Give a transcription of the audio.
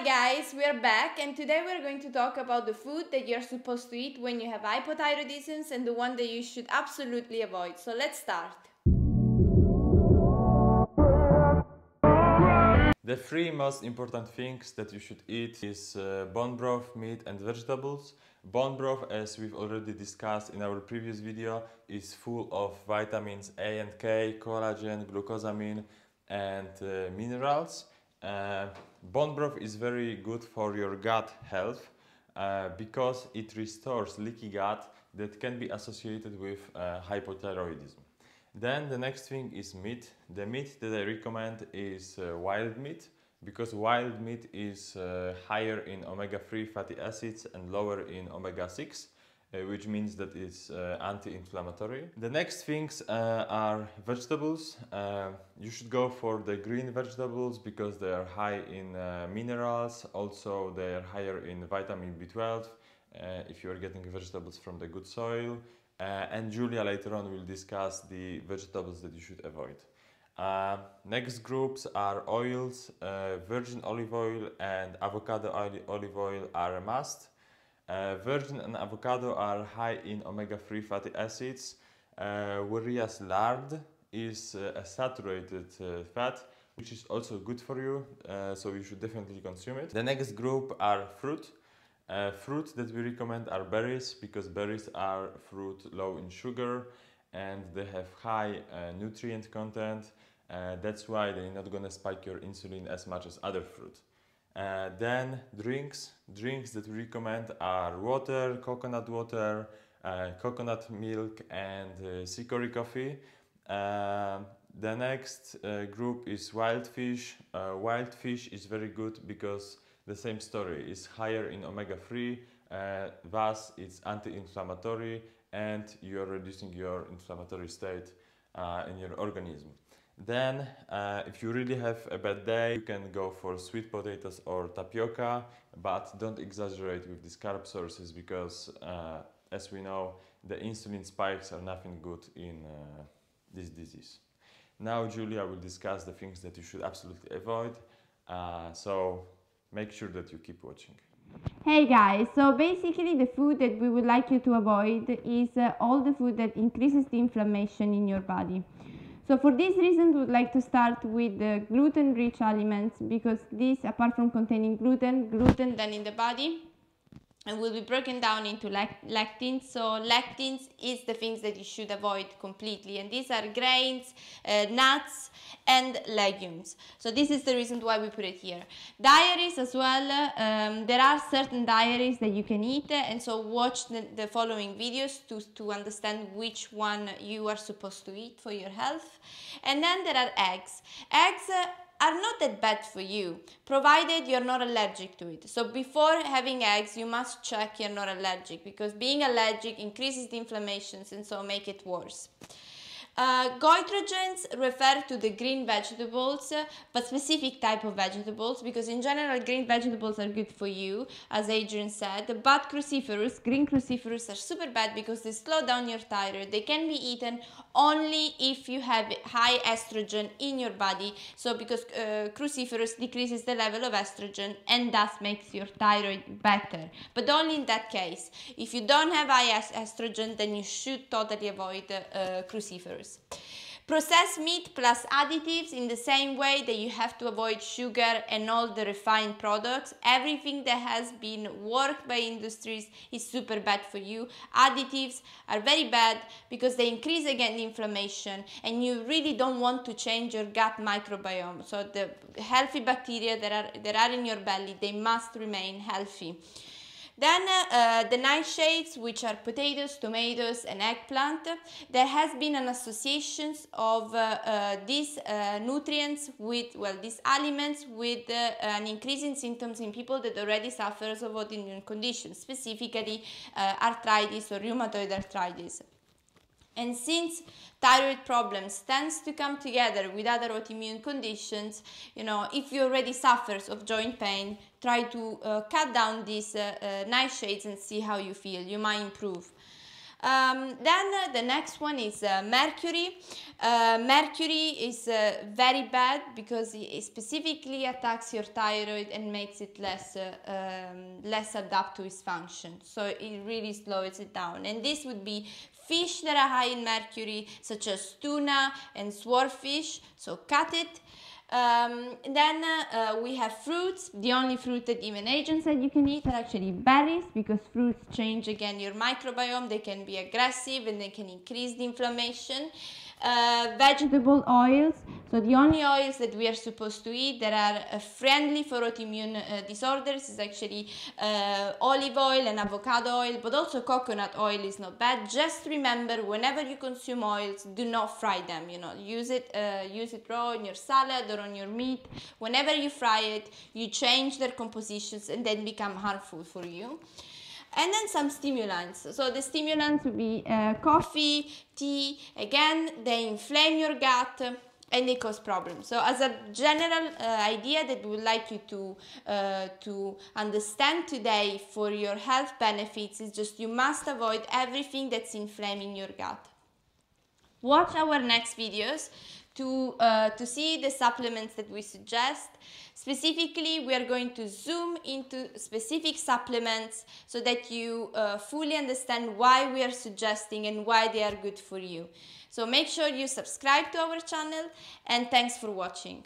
Hi guys, we are back and today we're going to talk about the food that you're supposed to eat when you have hypothyroidism and the one that you should absolutely avoid. So let's start. The three most important things that you should eat is uh, bone broth, meat and vegetables. Bone broth, as we've already discussed in our previous video, is full of vitamins A and K, collagen, glucosamine and uh, minerals. Uh, bone broth is very good for your gut health uh, because it restores leaky gut that can be associated with uh, hypothyroidism. Then the next thing is meat. The meat that I recommend is uh, wild meat because wild meat is uh, higher in omega-3 fatty acids and lower in omega-6 uh, which means that it's uh, anti-inflammatory. The next things uh, are vegetables. you should go for the green vegetables because they are high in minerals. Also, they are higher in vitamin B12 if you are getting vegetables from the good soil. and Julia later on will discuss the vegetables that you should avoid. Uh, next groups are oils, uh, virgin olive oil and avocado olive oil are a must. Uh, virgin and avocado are high in omega-3 fatty acids, uh, whereas lard is uh, a saturated uh, fat, which is also good for you, uh, so you should definitely consume it. The next group are fruit. Uh, fruit that we recommend are berries, because berries are fruit low in sugar and they have high nutrient content. that's why they're not gonna spike your insulin as much as other fruit. Uh, then drinks, drinks that we recommend are water, coconut water, uh, coconut milk and uh, chicory coffee. Uh, the next uh, group is wild fish. Uh, wild fish is very good because the same story is higher in omega-3, thus it's anti-inflammatory and you're reducing your inflammatory state in your organism. Then, uh, if you really have a bad day, you can go for sweet potatoes or tapioca, but don't exaggerate with these carb sources because, uh, as we know, the insulin spikes are nothing good in uh, this disease. Now, Julia will discuss the things that you should absolutely avoid, uh, so make sure that you keep watching. Hey guys, so basically the food that we would like you to avoid is uh, all the food that increases the inflammation in your body. So for this reason, we would like to start with the gluten-rich aliments because these, apart from containing gluten, gluten then in the body and will be broken down into lectins. So lectins is the things that you should avoid completely and these are grains, uh, nuts and legumes. So this is the reason why we put it here. Diaries as well, um, there are certain diaries that you can eat and so watch the, the, following videos to, to understand which one you are supposed to eat for your health. And then there are eggs. Eggs uh, are not that bad for you, provided you're not allergic to it. So before having eggs, you must check you're not allergic because being allergic increases the inflammations and so make it worse. Uh, goitrogens refer to the green vegetables, uh, but specific type of vegetables, because in general green vegetables are good for you, as Adrian said, but cruciferous, green cruciferous are super bad because they slow down your thyroid. They can be eaten only if you have high estrogen in your body, so because uh, cruciferous decreases the level of estrogen and thus makes your thyroid better, but only in that case. If you don't have high estrogen, then you should totally avoid uh, cruciferous. Processed meat plus additives in the same way that you have to avoid sugar and all the refined products. Everything that has been worked by industries is super bad for you. Additives are very bad because they increase again inflammation and you really don't want to change your gut microbiome. So the healthy bacteria that are, that are in your belly, they must remain healthy. Then uh, the nightshades, which are potatoes, tomatoes and eggplant, there has been an association of uh, uh, these uh, nutrients with, well, these aliments with an increase in symptoms in people that already suffer of autoimmune conditions, specifically arthritis or rheumatoid arthritis. And since thyroid problems tends to come together with other autoimmune conditions, you know, if you already suffers of joint pain, try to uh, cut down these uh, uh, nightshades and see how you feel. You might improve. Um, then uh, the next one is uh, mercury. Uh, mercury is uh, very bad because it specifically attacks your thyroid and makes it less uh, um, less adapt to its function. So it really slows it down. And this would be fish that are high in mercury, such as tuna and swordfish. So cut it. Um, then uh, we have fruits. The only fruit that even agents that you can eat are actually berries because fruits change again your microbiome. They can be aggressive and they can increase the inflammation. Uh, vegetable oils. So the only oils that we are supposed to eat that are uh, friendly for autoimmune uh, disorders is actually uh, olive oil and avocado oil, but also coconut oil is not bad. Just remember, whenever you consume oils, do not fry them. You know, use it uh, use it raw in your salad or on your meat. Whenever you fry it, you change their compositions and then become harmful for you and then some stimulants. So the stimulants would be uh, coffee, tea. Again, they inflame your gut and they cause problems. So as a general uh, idea that we would like you to uh, to understand today for your health benefits is just you must avoid everything that's inflaming your gut. Watch our next videos to, uh, to see the supplements that we suggest. Specifically, we are going to zoom into specific supplements so that you uh, fully understand why we are suggesting and why they are good for you. So make sure you subscribe to our channel and thanks for watching.